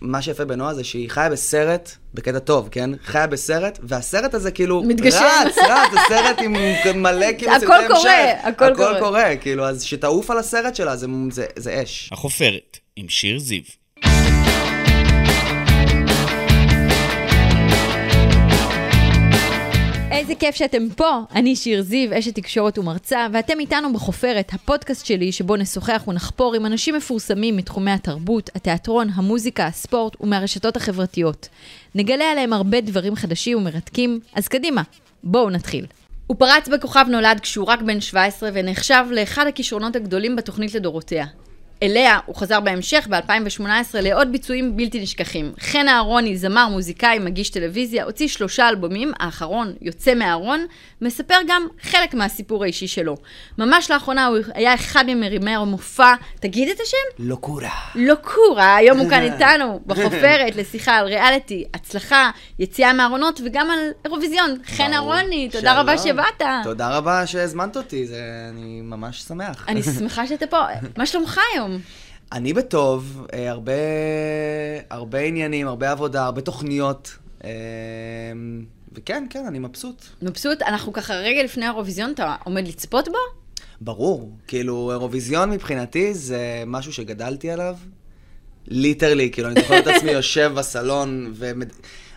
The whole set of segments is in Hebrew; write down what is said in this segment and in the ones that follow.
מה שיפה בנועה זה שהיא חיה בסרט, בקטע טוב, כן? חיה בסרט, והסרט הזה כאילו... מתגשם. רץ, רץ, זה סרט עם מלא כאילו הכל סרטי קורה, המשך. הכל הכל קורה. קורה, כאילו, אז שתעוף על הסרט שלה, זה, זה, זה אש. החופרת, עם שיר זיו. איזה כיף שאתם פה. אני שיר זיו, אשת תקשורת ומרצה, ואתם איתנו בחופרת, הפודקאסט שלי, שבו נשוחח ונחפור עם אנשים מפורסמים מתחומי התרבות, התיאטרון, המוזיקה, הספורט ומהרשתות החברתיות. נגלה עליהם הרבה דברים חדשים ומרתקים, אז קדימה, בואו נתחיל. הוא פרץ בכוכב נולד כשהוא רק בן 17 ונחשב לאחד הכישרונות הגדולים בתוכנית לדורותיה. אליה הוא חזר בהמשך ב-2018 לעוד ביצועים בלתי נשכחים. חן אהרוני, זמר, מוזיקאי, מגיש טלוויזיה, הוציא שלושה אלבומים, האחרון, יוצא מהארון, מספר גם חלק מהסיפור האישי שלו. ממש לאחרונה הוא היה אחד ממרימי המופע, תגיד את השם? לא קורה. לוקורה, היום הוא כאן איתנו, בחופרת, לשיחה על ריאליטי, הצלחה, יציאה מהארונות וגם על אירוויזיון. חן. אהרוני, תודה רבה שלום. שבאת. תודה רבה שהזמנת אותי, זה... אני ממש שמח. אני שמחה שאתה פה. מה שלומך היום? אני בטוב, אה, הרבה, הרבה עניינים, הרבה עבודה, הרבה תוכניות. אה, וכן, כן, אני מבסוט. מבסוט, אנחנו ככה רגע לפני האירוויזיון, אתה עומד לצפות בו? ברור, כאילו, אירוויזיון מבחינתי זה משהו שגדלתי עליו. literally, כאילו, אני זוכר את עצמי יושב בסלון, ומד...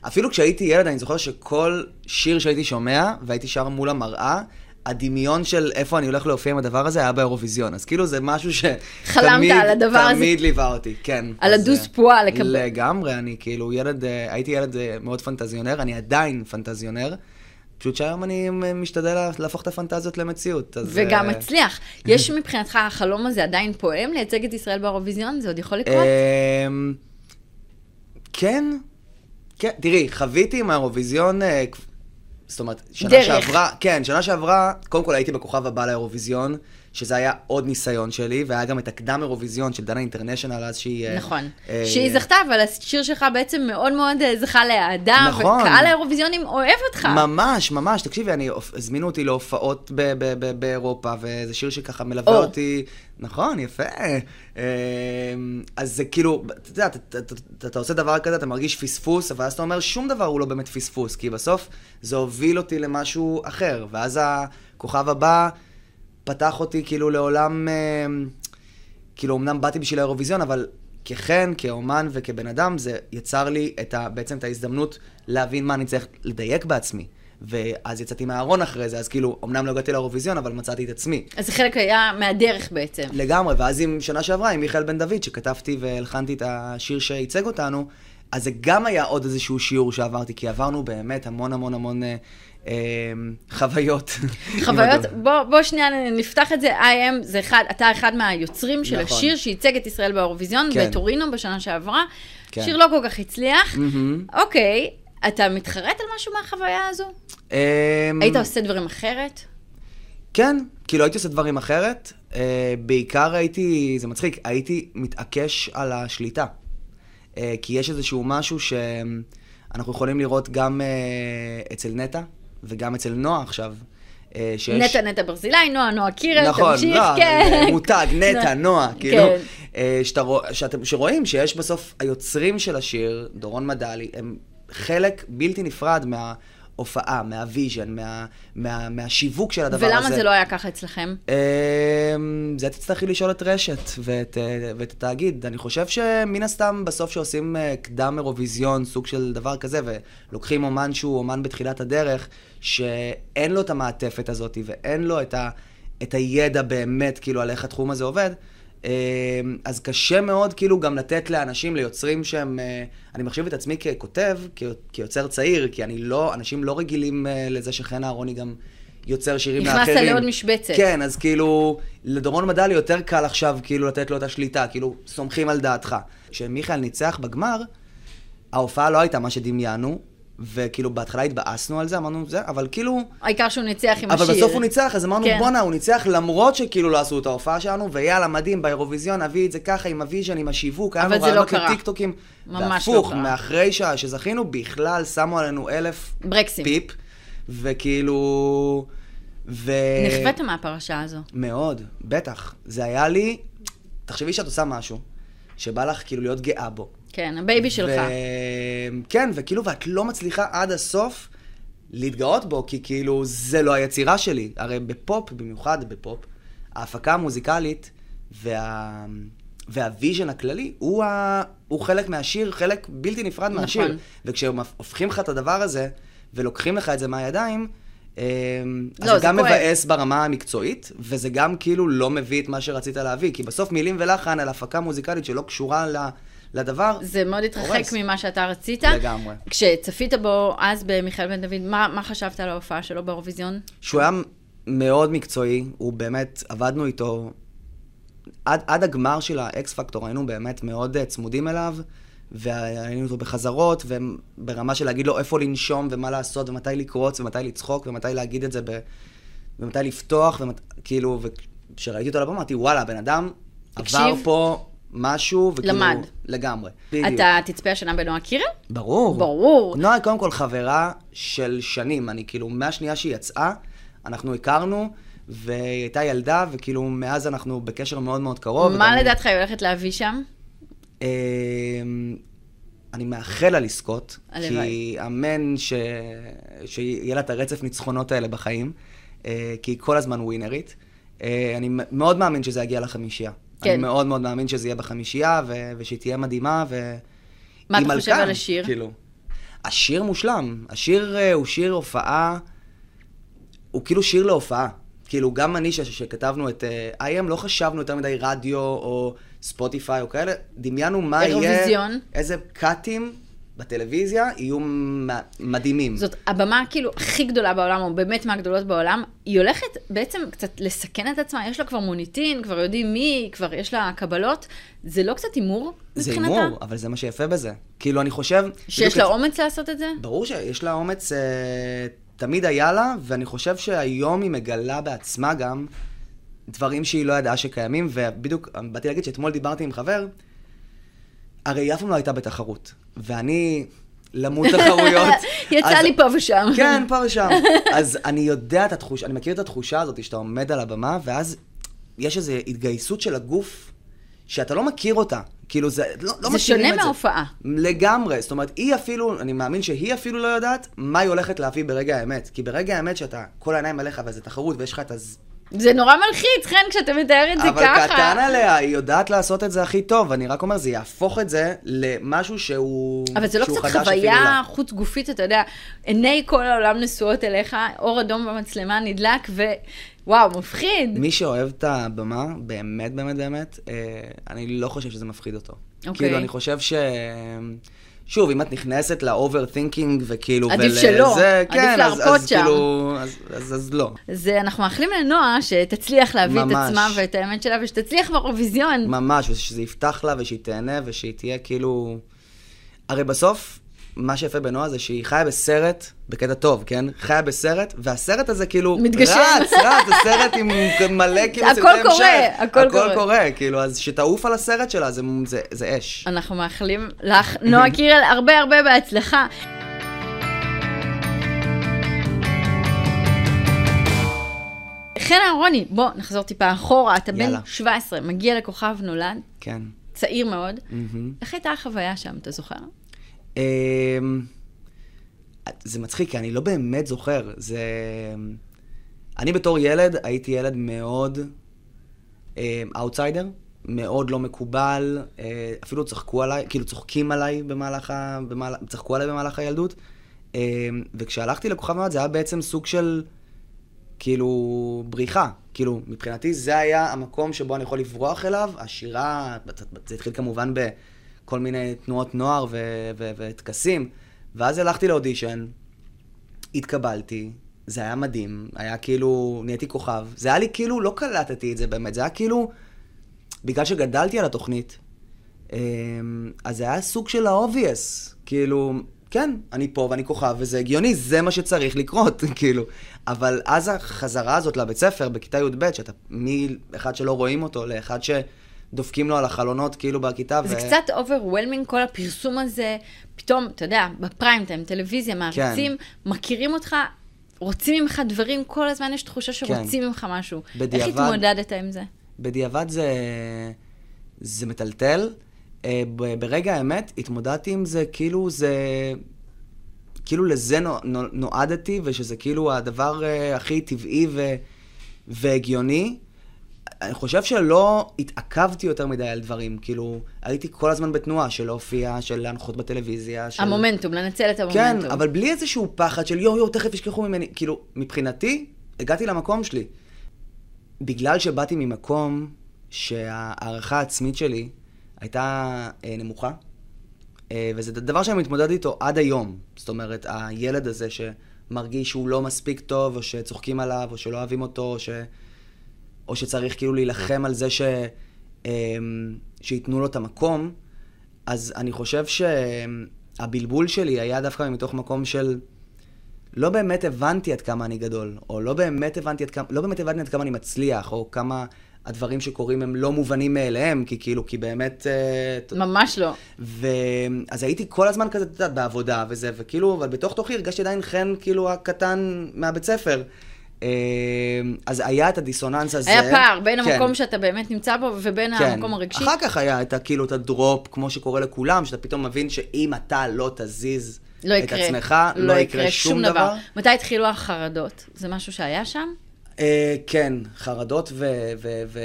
אפילו כשהייתי ילד, אני זוכר שכל שיר שהייתי שומע, והייתי שר מול המראה, הדמיון של איפה אני הולך להופיע עם הדבר הזה היה באירוויזיון. אז כאילו זה משהו ש... חלמת תמיד- על הדבר הזה. תמיד ליווה אותי, כן. על הדוז פואה לקבל. לגמרי, אני כאילו ילד, אה, הייתי ילד אה, מאוד פנטזיונר, אני עדיין פנטזיונר. פשוט שהיום אני משתדל לה- להפוך את הפנטזיות למציאות. אז, וגם אה, מצליח. יש מבחינתך החלום הזה עדיין פועם לייצג את ישראל באירוויזיון? זה עוד יכול לקרות? אמ, כן, כן, תראי, חוויתי עם האירוויזיון, אה, זאת אומרת, שנה דרך. שעברה, כן, שנה שעברה, קודם כל הייתי בכוכב הבא לאירוויזיון, שזה היה עוד ניסיון שלי, והיה גם את הקדם אירוויזיון של דנה אינטרנשנל אז שהיא... אה, נכון. אה, שהיא זכתה, אבל השיר שלך בעצם מאוד מאוד אה, זכה לאהדה, נכון. וקהל האירוויזיונים אוהב אותך. ממש, ממש. תקשיבי, אני, הזמינו אותי להופעות ב- ב- ב- באירופה, וזה שיר שככה מלווה או. אותי. נכון, יפה. אמ, אז זה כאילו, אתה יודע, אתה עושה דבר כזה, אתה מרגיש פספוס, אבל אז אתה אומר, שום דבר הוא לא באמת פספוס, כי בסוף זה הוביל אותי למשהו אחר. ואז הכוכב הבא פתח אותי כאילו לעולם, אמ, כאילו, אמנם באתי בשביל האירוויזיון, אבל כחן, כאומן וכבן אדם, זה יצר לי את ה, בעצם את ההזדמנות להבין מה אני צריך לדייק בעצמי. ואז יצאתי מהארון אחרי זה, אז כאילו, אמנם לא הגעתי לאירוויזיון, אבל מצאתי את עצמי. אז זה חלק היה מהדרך בעצם. לגמרי, ואז עם שנה שעברה, עם מיכאל בן דוד, שכתבתי והלחנתי את השיר שייצג אותנו, אז זה גם היה עוד איזשהו שיעור שעברתי, כי עברנו באמת המון המון המון אה, אה, חוויות. חוויות, עם בוא, בוא שנייה נפתח את זה, I am, זה אחד, אתה אחד מהיוצרים של נכון. השיר שייצג את ישראל באירוויזיון כן. בטורינו בשנה שעברה. כן. שיר לא כל כך הצליח. מהמם. אוקיי, אתה מתחרט על משהו מהחוויה הזו? אמ, היית עושה דברים אחרת? כן, כאילו הייתי עושה דברים אחרת. Uh, בעיקר הייתי, זה מצחיק, הייתי מתעקש על השליטה. Uh, כי יש איזשהו משהו שאנחנו יכולים לראות גם uh, אצל נטע וגם אצל נועה עכשיו. uh, שיש... נטע נטע ברזילי, נועה נועה קירל, נכון, תמשיך, לא, כן. זה מותג, נטע, נועה, כאילו, כן. אה, שאתה רוא- שאתם- שרואים שיש בסוף, היוצרים של השיר, דורון מדלי, הם חלק בלתי נפרד מההופעה, מה vision, מה- מה- מהשיווק של הדבר הזה. ולמה זה לא היה ככה אצלכם? אמ, זה תצטרכי לשאול את רשת ואת, אה, ואת התאגיד. אני חושב שמן הסתם, בסוף שעושים אה, קדם אירוויזיון, סוג של דבר כזה, ולוקחים אומן שהוא אומן בתחילת הדרך, שאין לו את המעטפת הזאת ואין לו את, ה, את הידע באמת, כאילו, על איך התחום הזה עובד, אז קשה מאוד, כאילו, גם לתת לאנשים, ליוצרים שהם... אה, אני מחשיב את עצמי ככותב, כיוצר צעיר, כי אני לא, אנשים לא רגילים אה, לזה שחן אהרוני גם... יוצר שירים נכנסת לאחרים. לעוד משבצת. כן, אז כאילו, לדורון מדלי יותר קל עכשיו כאילו לתת לו את השליטה, כאילו, סומכים על דעתך. כשמיכאל ניצח בגמר, ההופעה לא הייתה מה שדמיינו, וכאילו בהתחלה התבאסנו על זה, אמרנו זה, אבל כאילו... העיקר שהוא ניצח עם אבל השיר. בסוף הוא ניצח, אז אמרנו, כן. בואנה, הוא ניצח למרות שכאילו לא עשו את ההופעה שלנו, ויאללה, מדהים, באירוויזיון נביא את זה ככה, עם ה vision, עם השיווק, היה אבל לנו לא רעיונות קרה. לטיקטוקים. ממש לא והפוך, קרה. מאחרי שעה שזכינו, בכלל שמו עלינו אלף ברקסים. פיפ, וכאילו... ו... נכווית מהפרשה הזו. מאוד, בטח. זה היה לי... תחשבי שאת עושה משהו, שבא לך כאילו להיות גאה בו, כן, הבייבי שלך. כן, וכאילו, ואת לא מצליחה עד הסוף להתגאות בו, כי כאילו, זה לא היצירה שלי. הרי בפופ, במיוחד בפופ, ההפקה המוזיקלית וה... וה vision הכללי הוא, ה... הוא חלק מהשיר, חלק בלתי נפרד נכון. מהשיר. וכשהופכים לך את הדבר הזה, ולוקחים לך את זה מהידיים, אז לא, זה זה גם כואב. מבאס ברמה המקצועית, וזה גם כאילו לא מביא את מה שרצית להביא. כי בסוף מילים ולחן על הפקה מוזיקלית שלא קשורה ל... לדבר, זה מאוד התרחק הורס. ממה שאתה רצית. לגמרי. כשצפית בו אז במיכאל בן דוד, מה, מה חשבת על ההופעה שלו באירוויזיון? שהוא היה מאוד מקצועי, הוא באמת, עבדנו איתו, עד, עד הגמר של האקס פקטור היינו באמת מאוד אה, צמודים אליו, והיינו איתו בחזרות, וברמה של להגיד לו איפה לנשום ומה לעשות, ומתי לקרוץ, ומתי לצחוק, ומתי להגיד את זה, ב, ומתי לפתוח, ומת, כאילו, וכשראיתי אותו על הבמה, אמרתי, וואלה, הבן אדם. עבר פה משהו, וכאילו... למד. לגמרי. בדיוק. אתה תצפה השנה בנועה קירל? ברור. ברור. נועה היא קודם כל חברה של שנים, אני כאילו, מהשנייה שהיא יצאה, אנחנו הכרנו, והיא הייתה ילדה, וכאילו, מאז אנחנו בקשר מאוד מאוד קרוב. מה וגם- לדעתך היא הולכת להביא שם? אמ, אני מאחל לה לזכות. כי אמן ש... שיהיה לה את הרצף ניצחונות האלה בחיים, אה, כי היא כל הזמן ווינרית. אה, אני מאוד מאמין שזה יגיע לחמישייה. כן. אני מאוד מאוד מאמין שזה יהיה בחמישייה, ו... ושהיא תהיה מדהימה, ו... מה אתה חושב על השיר? כאילו. השיר מושלם. השיר אה, הוא שיר הופעה, הוא כאילו שיר להופעה. כאילו, גם אני, ש- שכתבנו את uh, IM, לא חשבנו יותר מדי רדיו או ספוטיפיי או כאלה, דמיינו מה יהיה... אירוויזיון. איזה קאטים בטלוויזיה יהיו מדהימים. זאת הבמה כאילו הכי גדולה בעולם, או באמת מהגדולות בעולם, היא הולכת בעצם קצת לסכן את עצמה, יש לה כבר מוניטין, כבר יודעים מי, כבר יש לה קבלות. זה לא קצת הימור זה מבחינתה? הימור, אבל זה מה שיפה בזה. כאילו, אני חושב... שיש לה את- אומץ לעשות את זה? ברור שיש לה אומץ, אה, תמיד היה לה, ואני חושב שהיום היא מגלה בעצמה גם דברים שהיא לא ידעה שקיימים, ובדיוק באתי להגיד שאתמול דיברתי עם חבר, הרי היא אף פעם לא הייתה בתחרות, ואני למוד תחרויות. יצא אז- לי פה ושם. כן, פה ושם. אז אני יודע את התחושה, אני מכיר את התחושה הזאת שאתה עומד על הבמה, ואז יש איזו התגייסות של הגוף שאתה לא מכיר אותה. כאילו, זה לא, לא זה מכירים שונה את זה. מההופעה. לגמרי. זאת אומרת, היא אפילו, אני מאמין שהיא אפילו לא יודעת מה היא הולכת להביא ברגע האמת. כי ברגע האמת שאתה, כל העיניים עליך וזה תחרות ויש לך את הז... זה נורא מלחיץ, חן, כשאתה מתאר את זה אבל ככה. קטן עליה, היא יודעת לעשות את זה הכי טוב. אני רק אומר, זה יהפוך את זה למשהו שהוא... אבל זה לא קצת חוויה לה. חוץ גופית, אתה יודע, עיני כל העולם נשואות אליך, אור אדום במצלמה נדלק, ווואו, מפחיד. מי שאוהב את הבמה, באמת, באמת, באמת, אה, אני לא חושב שזה מפחיד אותו. אוקיי. כאילו, אני חושב ש... שוב, אם את נכנסת ל overthinking וכאילו... עדיף ול- שלא, זה, עדיף כן, אז- להרפות אז שם. כאילו, אז, אז, אז לא. אז אה, אנחנו מאחלים לנועה שתצליח להביא את ממש. עצמה ואת האמת שלה, ושתצליח באירוויזיון. ממש, ושזה יפתח לה ושהיא תהנה ושהיא תהיה כאילו... הרי בסוף, מה שיפה בנועה זה שהיא חיה בסרט, בקטע טוב, כן? חיה בסרט, והסרט הזה כאילו... מתגשם. רץ, רץ, זה סרט עם מלא כאילו הכל סרטי המשך. קורה, הכל קורה. הכל קורה, כאילו, אז שתעוף על הסרט שלה, זה, זה, זה אש. אנחנו מאחלים לך, נועה קירל, הרבה הרבה בהצלחה. חן אהרוני, בוא נחזור טיפה אחורה, אתה בן יאללה. 17, מגיע לכוכב נולד, כן. צעיר מאוד. מהמם. איך הייתה החוויה שם, אתה זוכר? אמ, זה מצחיק, כי אני לא באמת זוכר. זה... אני בתור ילד, הייתי ילד מאוד אאוטסיידר, מאוד לא מקובל, אה, אפילו צחקו עליי, כאילו צוחקים עליי במהלך ה... במהלך, צחקו עליי במהלך הילדות. אמ, וכשהלכתי לכוכב נולד זה היה בעצם סוג של, כאילו, בריחה. כאילו, מבחינתי זה היה המקום שבו אני יכול לברוח אליו. השירה, זה התחיל כמובן בכל מיני תנועות נוער וטקסים. ואז הלכתי לאודישן, התקבלתי, זה היה מדהים, היה כאילו, נהייתי כוכב. זה היה לי כאילו, לא קלטתי את זה באמת, זה היה כאילו, בגלל שגדלתי על התוכנית, אמ, אז זה היה סוג של ה-obvious, כאילו, כן, אני פה ואני כוכב וזה הגיוני, זה מה שצריך לקרות, כאילו. אבל אז החזרה הזאת לבית ספר בכיתה י"ב, שאתה מאחד שלא רואים אותו לאחד שדופקים לו על החלונות כאילו בכיתה. זה קצת overwhelming, כל הפרסום הזה, פתאום, אתה יודע, בפריים טיים, טלוויזיה, מעריצים, מכירים אותך, רוצים ממך דברים, כל הזמן יש תחושה שרוצים ממך משהו. איך בדיעבד- התמודדת עם זה? בדיעבד זה, זה מטלטל. אה, ברגע האמת, התמודדתי עם זה כאילו זה... כאילו לזה נו- נו- נועדתי, ושזה כאילו הדבר אה, הכי טבעי ו- והגיוני. אני חושב שלא התעכבתי יותר מדי על דברים, כאילו, הייתי כל הזמן בתנועה של להופיע, של להנחות בטלוויזיה, של... המומנטום, לנצל את כן, המומנטום. אבל בלי איזשהו פחד של יואו, יואו, תכף ישכחו ממני. כאילו, מבחינתי, הגעתי למקום שלי. בגלל שבאתי ממקום שההערכה העצמית שלי הייתה אה, נמוכה, אה, וזה דבר שאני מתמודד איתו עד היום. זאת אומרת, הילד הזה שמרגיש שהוא לא מספיק טוב, או שצוחקים עליו, או שלא אוהבים אותו, או, ש... או שצריך כאילו להילחם על זה ש... אה, שייתנו לו את המקום, אז אני חושב שהבלבול שלי היה דווקא מתוך מקום של... לא באמת הבנתי עד כמה אני גדול, או לא באמת הבנתי עד כמה, לא באמת הבנתי עד כמה אני מצליח, או כמה הדברים שקורים הם לא מובנים מאליהם, כי כאילו, כי באמת... אה, ממש לא. ו... אז הייתי כל הזמן כזה, את יודעת, בעבודה וזה, וכאילו, אבל בתוך תוכי הרגשתי עדיין חן, כאילו, הקטן מהבית ספר. אה, אז היה את הדיסוננס הזה. היה פער בין כן. המקום שאתה באמת נמצא בו ובין כן. המקום הרגשי. אחר כך היה את, כאילו, את הדרופ, כמו שקורה לכולם, שאתה פתאום מבין שאם אתה לא תזיז לא את יקרה. עצמך, לא יקרה שום דבר. מתי התחילו החרדות? זה משהו שהיה שם? אה, כן, חרדות ו... ו, ו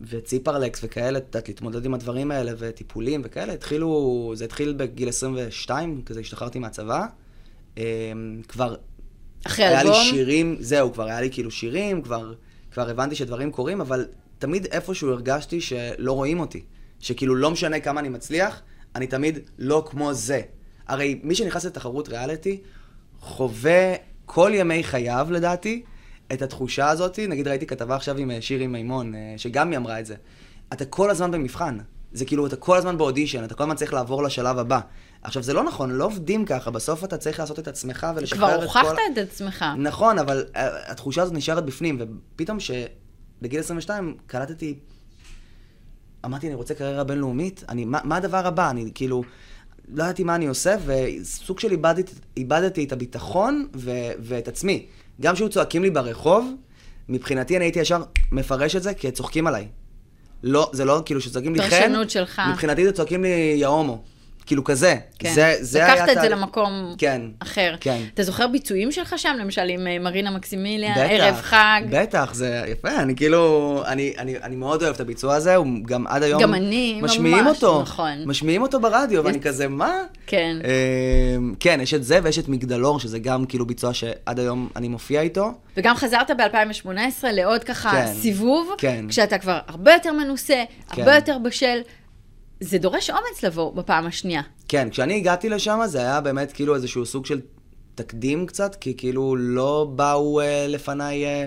וציפרלקס וכאלה, את יודעת, להתמודד עם הדברים האלה, וטיפולים וכאלה, התחילו, זה התחיל בגיל 22, כזה השתחררתי מהצבא. אה, כבר אחרי היה לי אלבום? שירים, זהו, כבר היה לי כאילו שירים, כבר, כבר הבנתי שדברים קורים, אבל תמיד איפשהו הרגשתי שלא רואים אותי. שכאילו לא משנה כמה אני מצליח, אני תמיד לא כמו זה. הרי מי שנכנס לתחרות ריאליטי, חווה כל ימי חייו, לדעתי, את התחושה הזאת. נגיד ראיתי כתבה עכשיו עם אה, שירי מימון, אה, שגם היא אמרה את זה. אתה כל הזמן במבחן. זה כאילו, אתה כל הזמן באודישן, אתה כל הזמן צריך לעבור לשלב הבא. עכשיו, זה לא נכון, לא עובדים ככה, בסוף אתה צריך לעשות את עצמך ולשחרר כבר את כל... הוכחת את עצמך. נכון, אבל uh, התחושה הזאת נשארת בפנים, ופתאום שבגיל 22 קלטתי, אמרתי, אני רוצה קריירה בינלאומית, אני, מה, מה הדבר הבא? אני כאילו, לא ידעתי מה אני עושה, וסוג של איבדתי, איבדתי את הביטחון ו, ואת עצמי. גם כשהיו צועקים לי ברחוב, מבחינתי אני הייתי ישר מפרש את זה כצוחקים עליי. לא, זה לא, כאילו, שצועקים לי חן, פרשנות שלך. מבחינתי זה צועקים לי יא הומו. כאילו כזה. כן. זה, זה היה... לקחת את זה למקום כן. אחר. כן. אתה זוכר ביצועים שלך שם, למשל עם אה, מרינה מקסימיליה, בטח, ערב חג? בטח, זה יפה, אני כאילו, אני, אני, אני מאוד אוהב את הביצוע הזה, הוא גם עד היום... גם אני, משמיעים ממש, אותו, נכון. משמיעים אותו ברדיו, ואני כזה, מה? כן. אמ, כן, יש את זה ויש את מגדלור, שזה גם כאילו ביצוע שעד היום אני מופיע איתו. וגם חזרת ב-2018 לעוד ככה כן, סיבוב, כן. כשאתה כבר הרבה יותר מנוסה, כן. הרבה יותר בשל. זה דורש אומץ לבוא בפעם השנייה. כן, כשאני הגעתי לשם זה היה באמת כאילו איזשהו סוג של תקדים קצת, כי כאילו לא באו אה, לפניי אה,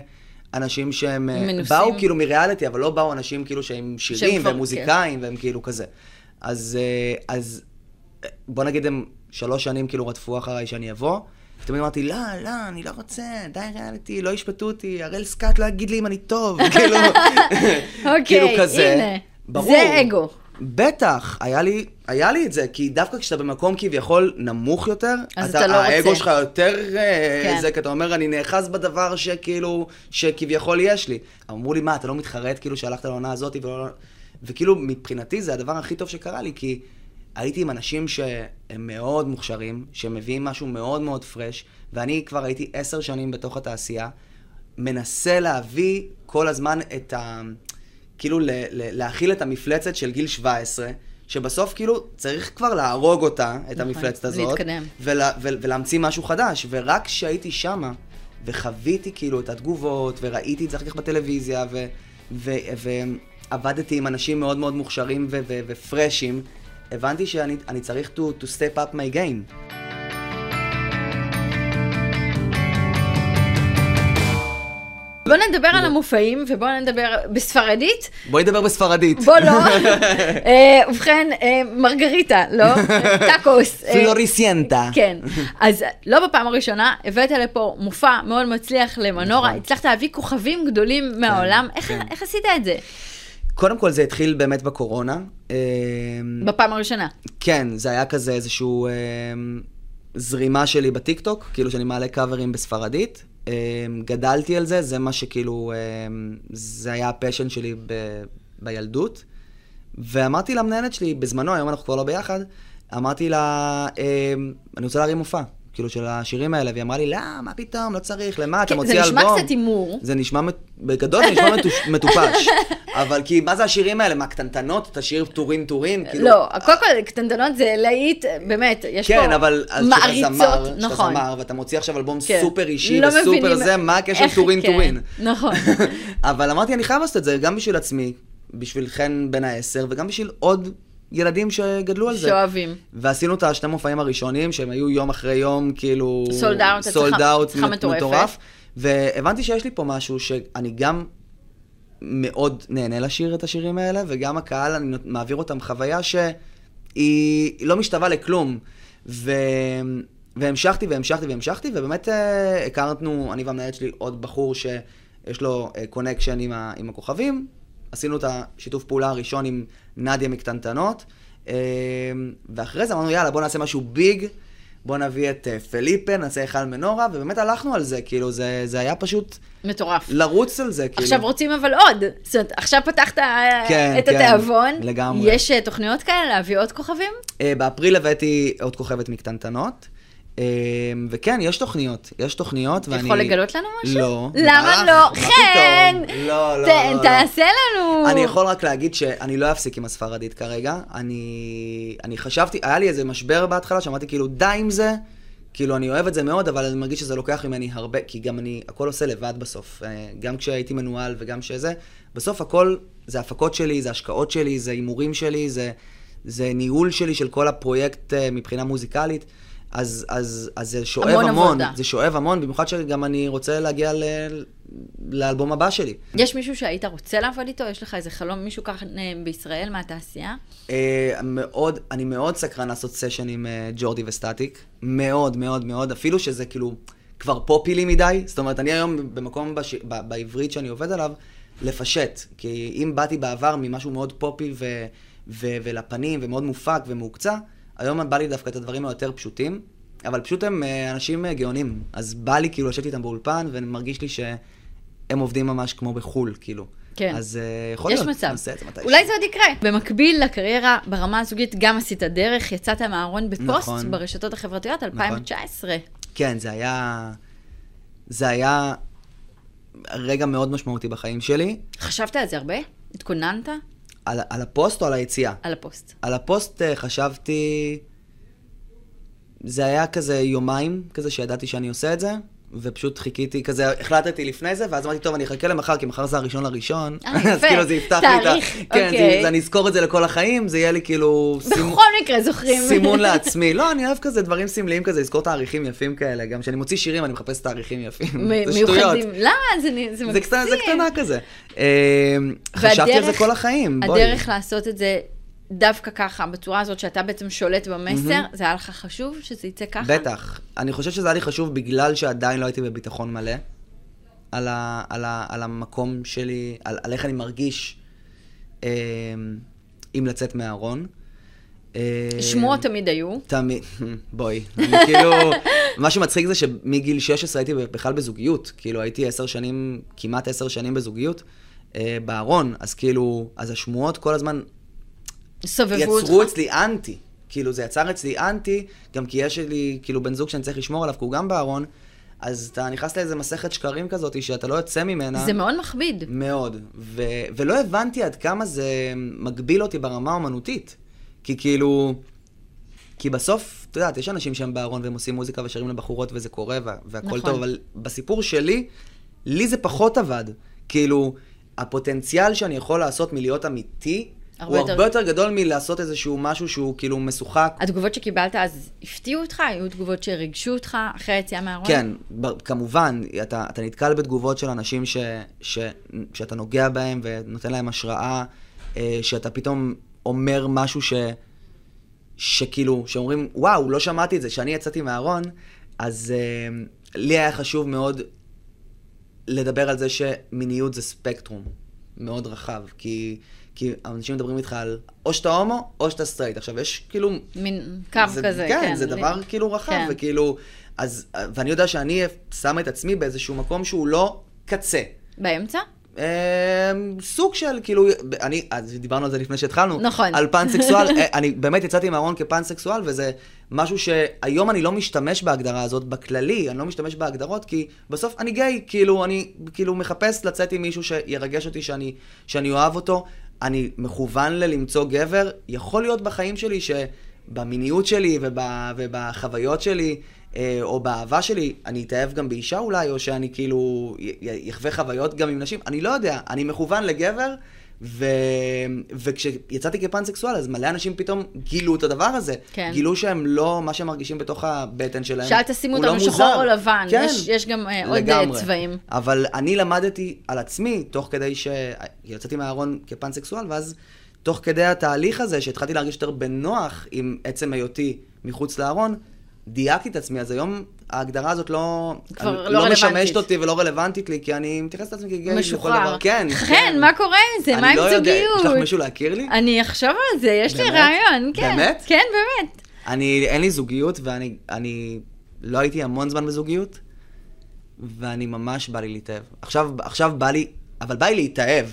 אנשים שהם... אה, מנוסים. באו כאילו מריאליטי, אבל לא באו אנשים כאילו שהם שירים והם מוזיקאים והם כאילו כזה. אז, אה, אז אה, בוא נגיד הם שלוש שנים כאילו רדפו אחריי שאני אבוא. ותמיד אמרתי, לא, לא, אני לא רוצה, די ריאליטי, לא ישפטו אותי, הראל סקאט לא יגיד לי אם אני טוב, כאילו, אוקיי, כאילו כזה. הנה, ברור. זה אגו. בטח, היה לי, היה לי את זה, כי דווקא כשאתה במקום כביכול נמוך יותר, אז אתה, אתה לא האגו רוצה. שלך יותר אה, כן. זה, כי אתה אומר, אני נאחז בדבר שכאילו, שכביכול יש לי. אמרו לי, מה, אתה לא מתחרט כאילו שהלכת לעונה הזאת, ולא... וכאילו, מבחינתי זה הדבר הכי טוב שקרה לי, כי הייתי עם אנשים שהם מאוד מוכשרים, שמביאים משהו מאוד מאוד פרש, ואני כבר הייתי עשר שנים בתוך התעשייה, מנסה להביא כל הזמן את ה... כאילו ל- ל- להכיל את המפלצת של גיל 17, שבסוף כאילו צריך כבר להרוג אותה, את נכון, המפלצת הזאת. להתקדם. ולה, ו- ולהמציא משהו חדש. ורק כשהייתי שמה, וחוויתי כאילו את התגובות, וראיתי את זה אחר כך בטלוויזיה, ו- ו- ועבדתי עם אנשים מאוד מאוד מוכשרים ו- ו- ופרשים, הבנתי שאני אני צריך to, to step up my game. בוא נדבר על המופעים, ובוא נדבר בספרדית. בואי נדבר בספרדית. בוא לא. אה, ובכן, אה, מרגריטה, לא? טאקוס. אה, פלוריסיינטה. כן. אז לא בפעם הראשונה, הבאת לפה מופע מאוד מצליח למנורה, נכון. הצלחת להביא כוכבים גדולים מהעולם. איך- כן. איך עשית את זה? קודם כל זה התחיל באמת בקורונה. בפעם הראשונה. כן, זה היה כזה איזשהו אה, זרימה שלי בטיקטוק, כאילו שאני מעלה קאברים בספרדית. אה, גדלתי על זה, זה מה שכאילו, אה, זה היה ה passion שלי ב, בילדות. ואמרתי למנהלת שלי, בזמנו, היום אנחנו כבר לא ביחד, אמרתי לה, אה, אני רוצה להרים מופע, כאילו, של השירים האלה, והיא אמרה לי, לא, מה פתאום, לא צריך, למה, אתה כן, מוציא זה אלבום. נשמע קצת הימור. זה נשמע, בגדול זה נשמע מטופש. אבל כי, מה זה השירים האלה? מה, קטנטנות? את השיר טורין טורין? כאילו, לא, קודם כל, קטנטנות זה להיט, באמת, יש פה כן, אבל מעריצות, זמר, נכון. זמר, ואתה מוציא עכשיו אלבום כן. סופר אישי לא וסופר מבינים זה, מה הקשר טורין כן, טורין? נכון. אבל אמרתי, אני חייב לעשות את זה, גם בשביל עצמי, בשביל חן בן העשר, וגם בשביל עוד ילדים שגדלו על זה. שאוהבים. ועשינו את השני מופעים הראשונים, שהם היו יום אחרי יום, כאילו... sold out, הצלחה מטורפת. מטורף. והבנתי שיש לי פה משהו שאני גם מאוד נהנה לשיר את השירים האלה, וגם הקהל, אני מעביר אותם חוויה שהיא לא משתווה לכלום. ו... והמשכתי והמשכתי והמשכתי, ובאמת אה, הכרנו, אני והמנהלת שלי, עוד בחור שיש לו connection עם, ה... עם הכוכבים. עשינו את השיתוף פעולה הראשון עם נדיה מקטנטנות, אה, ואחרי זה אמרנו, יאללה, בוא נעשה משהו ביג, בוא נביא את אה, פליפה, נעשה היכל מנורה, ובאמת הלכנו על זה, כאילו, זה, זה היה פשוט מטורף. לרוץ על זה, כאילו. עכשיו רוצים אבל עוד. זאת אומרת, עכשיו פתחת אה, כן, את כן, התיאבון. לגמרי. יש תוכניות כאלה להביא עוד כוכבים? באפריל הבאתי עוד כוכבת מקטנטנות. אה, וכן, יש תוכניות, יש תוכניות, אתה ואני... יכול לגלות לנו משהו? לא. למה מה לא? חן! לא, לא, לא, לא. תעשה לנו. אני יכול רק להגיד שאני לא אפסיק עם הספרדית כרגע. אני, אני חשבתי, היה לי איזה משבר בהתחלה, שאמרתי כאילו, די עם זה. כאילו, אני אוהב את זה מאוד, אבל אני מרגיש שזה לוקח ממני הרבה, כי גם אני, הכל עושה לבד בסוף. אה, גם כשהייתי מנוהל וגם שזה, בסוף הכל זה הפקות שלי, זה השקעות שלי, זה הימורים שלי, זה, זה ניהול שלי של כל הפרויקט אה, מבחינה מוזיקלית. אז, אז, אז זה שואב המון המון, עבודה. זה שואב המון, במיוחד שגם אני רוצה להגיע ל, לאלבום הבא שלי. יש מישהו שהיית רוצה לעבוד איתו? יש לך איזה חלום, מישהו ככה אה, בישראל מהתעשייה? אה, מאוד, אני מאוד סקרן לעשות סשן עם אה, ג'ורדי וסטטיק. מאוד, מאוד, מאוד. אפילו שזה כאילו כבר פופי לי מדי. זאת אומרת, אני היום במקום בש... ב... בעברית שאני עובד עליו, לפשט. כי אם באתי בעבר ממשהו מאוד פופי ו... ו... ולפנים ומאוד מופק ומהוקצע, היום בא לי דווקא את הדברים היותר פשוטים. אבל פשוט הם אה, אנשים אה, גאונים. אז בא לי כאילו לשבת איתם באולפן, ומרגיש לי שהם עובדים ממש כמו בחו"ל, כאילו. כן. אז אה, יכול יש להיות, מצב. נעשה את זה מתישהו. אולי זה עוד יקרה. במקביל לקריירה ברמה הזוגית, גם עשית דרך, יצאת מהארון בפוסט נכון. ברשתות החברתיות 2019. כן, זה היה... זה היה רגע מאוד משמעותי בחיים שלי. חשבת על זה הרבה? התכוננת על, על הפוסט או על היציאה? על הפוסט. על הפוסט אה, חשבתי... זה היה כזה יומיים, כזה שידעתי שאני עושה את זה, ופשוט חיכיתי, כזה החלטתי לפני זה, ואז אמרתי, טוב, אני אחכה למחר, כי מחר זה הראשון לראשון. אה, יפה. אז כאילו זה יפתח לי את ה... תאריך, כן, אוקיי. זה, זה, אני אזכור את זה לכל החיים, זה יהיה לי כאילו... סימ- בכל מקרה זוכרים. סימון לעצמי. לא, אני אוהב כזה דברים סמליים כזה, לזכור תאריכים יפים כאלה. גם כשאני מוציא שירים, אני מחפש תאריכים יפים. זה שטויות. למה? זה נ- זה זה קטנה, זה מקסים. קטנה כזה. אה, חשבתי על זה כל החיים. הדרך לעשות את זה דווקא ככה, בצורה הזאת שאתה בעצם שולט במסר, זה היה לך חשוב שזה יצא ככה? בטח. אני חושב שזה היה לי חשוב בגלל שעדיין לא הייתי בביטחון מלא. על, ה, על, ה, על המקום שלי, על, על איך אני מרגיש אה, עם לצאת מהארון. אה, שמועות תמיד היו. תמיד, בואי, אני כאילו, מה שמצחיק זה שמגיל 16 הייתי בכלל בזוגיות, כאילו הייתי עשר שנים, כמעט עשר שנים בזוגיות, אה, בארון, אז כאילו, אז השמועות כל הזמן סובבו אותך. יצרו אצלי אנטי. כאילו, זה יצר אצלי אנטי, גם כי יש לי, כאילו, בן זוג שאני צריך לשמור עליו, כי הוא גם בארון, אז אתה נכנס לאיזה מסכת שקרים כזאת, שאתה לא יוצא ממנה. זה מאוד מכביד. מאוד. ו- ולא הבנתי עד כמה זה מגביל אותי ברמה האומנותית. כי כאילו... כי בסוף, את יודעת, יש אנשים שהם בארון והם עושים מוזיקה ושרים לבחורות וזה קורה וה- והכל נכון. טוב, אבל בסיפור שלי, לי זה פחות עבד. כאילו, הפוטנציאל שאני יכול לעשות מלהיות אמיתי, הרבה הוא יותר- הרבה יותר גדול מלעשות איזשהו משהו שהוא כאילו משוחק. התגובות שקיבלת אז הפתיעו אותך? היו תגובות שריגשו אותך אחרי היציאה מהארון? כן, כמובן, אתה, אתה נתקל בתגובות של אנשים ש, ש, שאתה נוגע בהם ונותן להם השראה, אה, שאתה פתאום אומר משהו ש, שכאילו, שאומרים, וואו, לא שמעתי את זה, כשאני יצאתי מהארון, אז אה, לי היה חשוב מאוד לדבר על זה שמיניות זה ספקטרום מאוד רחב, כי, כי אנשים מדברים איתך על או שאתה הומו או שאתה סטרייט. עכשיו, יש כאילו מין קו זה, כזה, כן. כן. זה לי- דבר כאילו רחב, כן. וכאילו, אז, ואני יודע שאני שם את עצמי באיזשהו מקום שהוא לא קצה. באמצע? אה, סוג של, כאילו, אני, אז דיברנו על זה לפני שהתחלנו. נכון. על פאנסקסואל. אה, אני באמת יצאתי מהארון כפאנסקסואל, וזה משהו שהיום אני לא משתמש בהגדרה הזאת בכללי, אני לא משתמש בהגדרות, כי בסוף אני גיי, כאילו, אני כאילו מחפש לצאת עם מישהו שירגש אותי, שאני, שאני אוהב אותו. אני מכוון ללמצוא גבר, יכול להיות בחיים שלי שבמיניות שלי וב, ובחוויות שלי, אה, או באהבה שלי, אני אתאהב גם באישה אולי, או שאני כאילו יחווה חוויות גם עם נשים, אני לא יודע, אני מכוון לגבר, ו... וכשיצאתי כפאנסקסואל, אז מלא אנשים פתאום גילו את הדבר הזה. כן. גילו שהם לא, מה שהם מרגישים בתוך הבטן שלהם, שאל תשימו לא אותנו מוזר. שחור או לבן, כן, יש, יש גם אה, עוד אה, לגמרי. צבעים. אבל אני למדתי על עצמי, תוך כדי שיצאתי מהארון כפאנסקסואל, ואז תוך כדי התהליך הזה, שהתחלתי להרגיש יותר בנוח עם עצם היותי מחוץ לארון, דייקתי את עצמי, אז היום ההגדרה הזאת לא, כבר לא לא. משמשת אותי ולא רלוונטית לי, כי אני מתייחס לעצמי כגיי לכל משוחרר. דבר. כן, חן, מה קורה עם זה? מה עם אני לא יודע, זוגיות? יש לך מישהו להכיר לי? אני אחשוב על זה, יש לי באמת? רעיון, כן. באמת? כן, באמת. אני, אין לי זוגיות, ואני אני לא הייתי המון זמן בזוגיות, ואני ממש בא לי להתאהב. עכשיו, עכשיו בא לי, אבל בא לי להתאהב.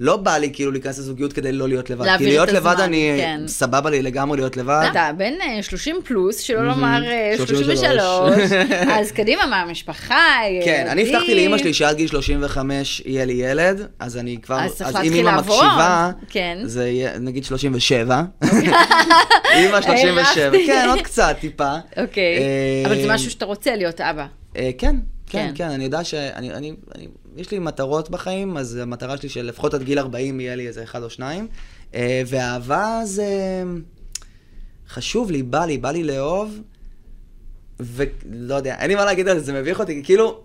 לא בא לי כאילו להיכנס לזוגיות כדי לא להיות לבד. כי להיות את הזמן, לבד אני, כן. סבבה לי לגמרי להיות לבד. אתה בן אה, 30 פלוס, שלא לומר אה, 33. 33, אז קדימה, מה, המשפחה, כן, אני ילדים. הבטחתי לאימא שלי שעד גיל 35 יהיה לי ילד, אז אני כבר, אז אם אימא מקשיבה, כן. זה יהיה נגיד 37. אימא 37, הערכתי. כן, עוד קצת, טיפה. אוקיי, אה, אבל זה משהו שאתה רוצה להיות אבא. אה, כן, כן. כן, כן, אני יודע שאני, אני, אני, יש לי מטרות בחיים, אז המטרה שלי שלפחות עד גיל 40 יהיה לי איזה אחד או שניים. אה, ואהבה זה חשוב לי, בא לי, בא לי לאהוב, ולא יודע, אין לי מה להגיד על זה, זה מביך אותי, כאילו,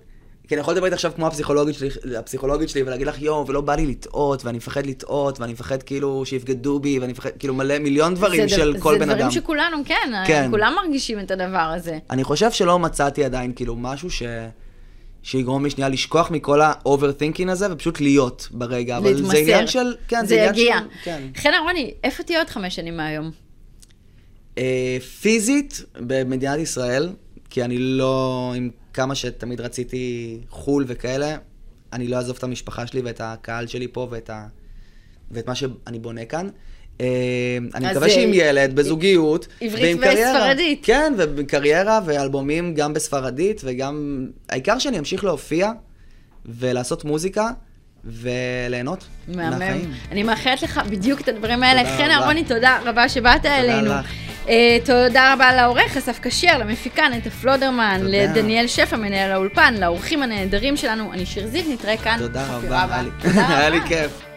כי אני יכול לדבר איתך עכשיו כמו הפסיכולוגית שלי, הפסיכולוגית שלי, ולהגיד לך, יואו, ולא בא לי לטעות, ואני מפחד לטעות, ואני מפחד כאילו שיבגדו בי, ואני מפחד, כאילו מלא, מיליון דברים זה של דבר- כל בן זה אדם. דברים שכולנו, כן, כן. כולם מרגישים את הדבר הזה. אני חושב שלא מצאתי עדיין כאילו משהו ש... שיגרום לי שנייה לשכוח מכל ה-overthinking הזה ופשוט להיות ברגע. אבל להתמסר. זה עניין של... כן, זה עניין יגיע. של... כן. חן אהרוני, איפה תהיה עוד חמש שנים מהיום? אה, פיזית במדינת ישראל, כי אני לא... עם כמה שתמיד רציתי חו"ל וכאלה, אני לא אעזוב את המשפחה שלי ואת הקהל שלי פה ואת, ה... ואת מה שאני בונה כאן. אה, אני מקווה שעם ילד, בזוגיות, עברית ועם קריירה. וספרדית. כן, ובקריירה ואלבומים גם בספרדית, וגם... העיקר שאני אמשיך להופיע ולעשות מוזיקה וליהנות מהמם. מהחיים. אני מאחלת לך בדיוק את הדברים האלה. תודה חן. אהרוני, תודה רבה שבאת אלינו. לך. אה, תודה רבה לעורך אסף כשר, למפיקה נטע פלודרמן, תודה. לדניאל שפע, מנהל האולפן, לאורחים הנהדרים שלנו. אני שיר זיו, נתראה כאן. תודה רבה. היה לי- תודה. כיף.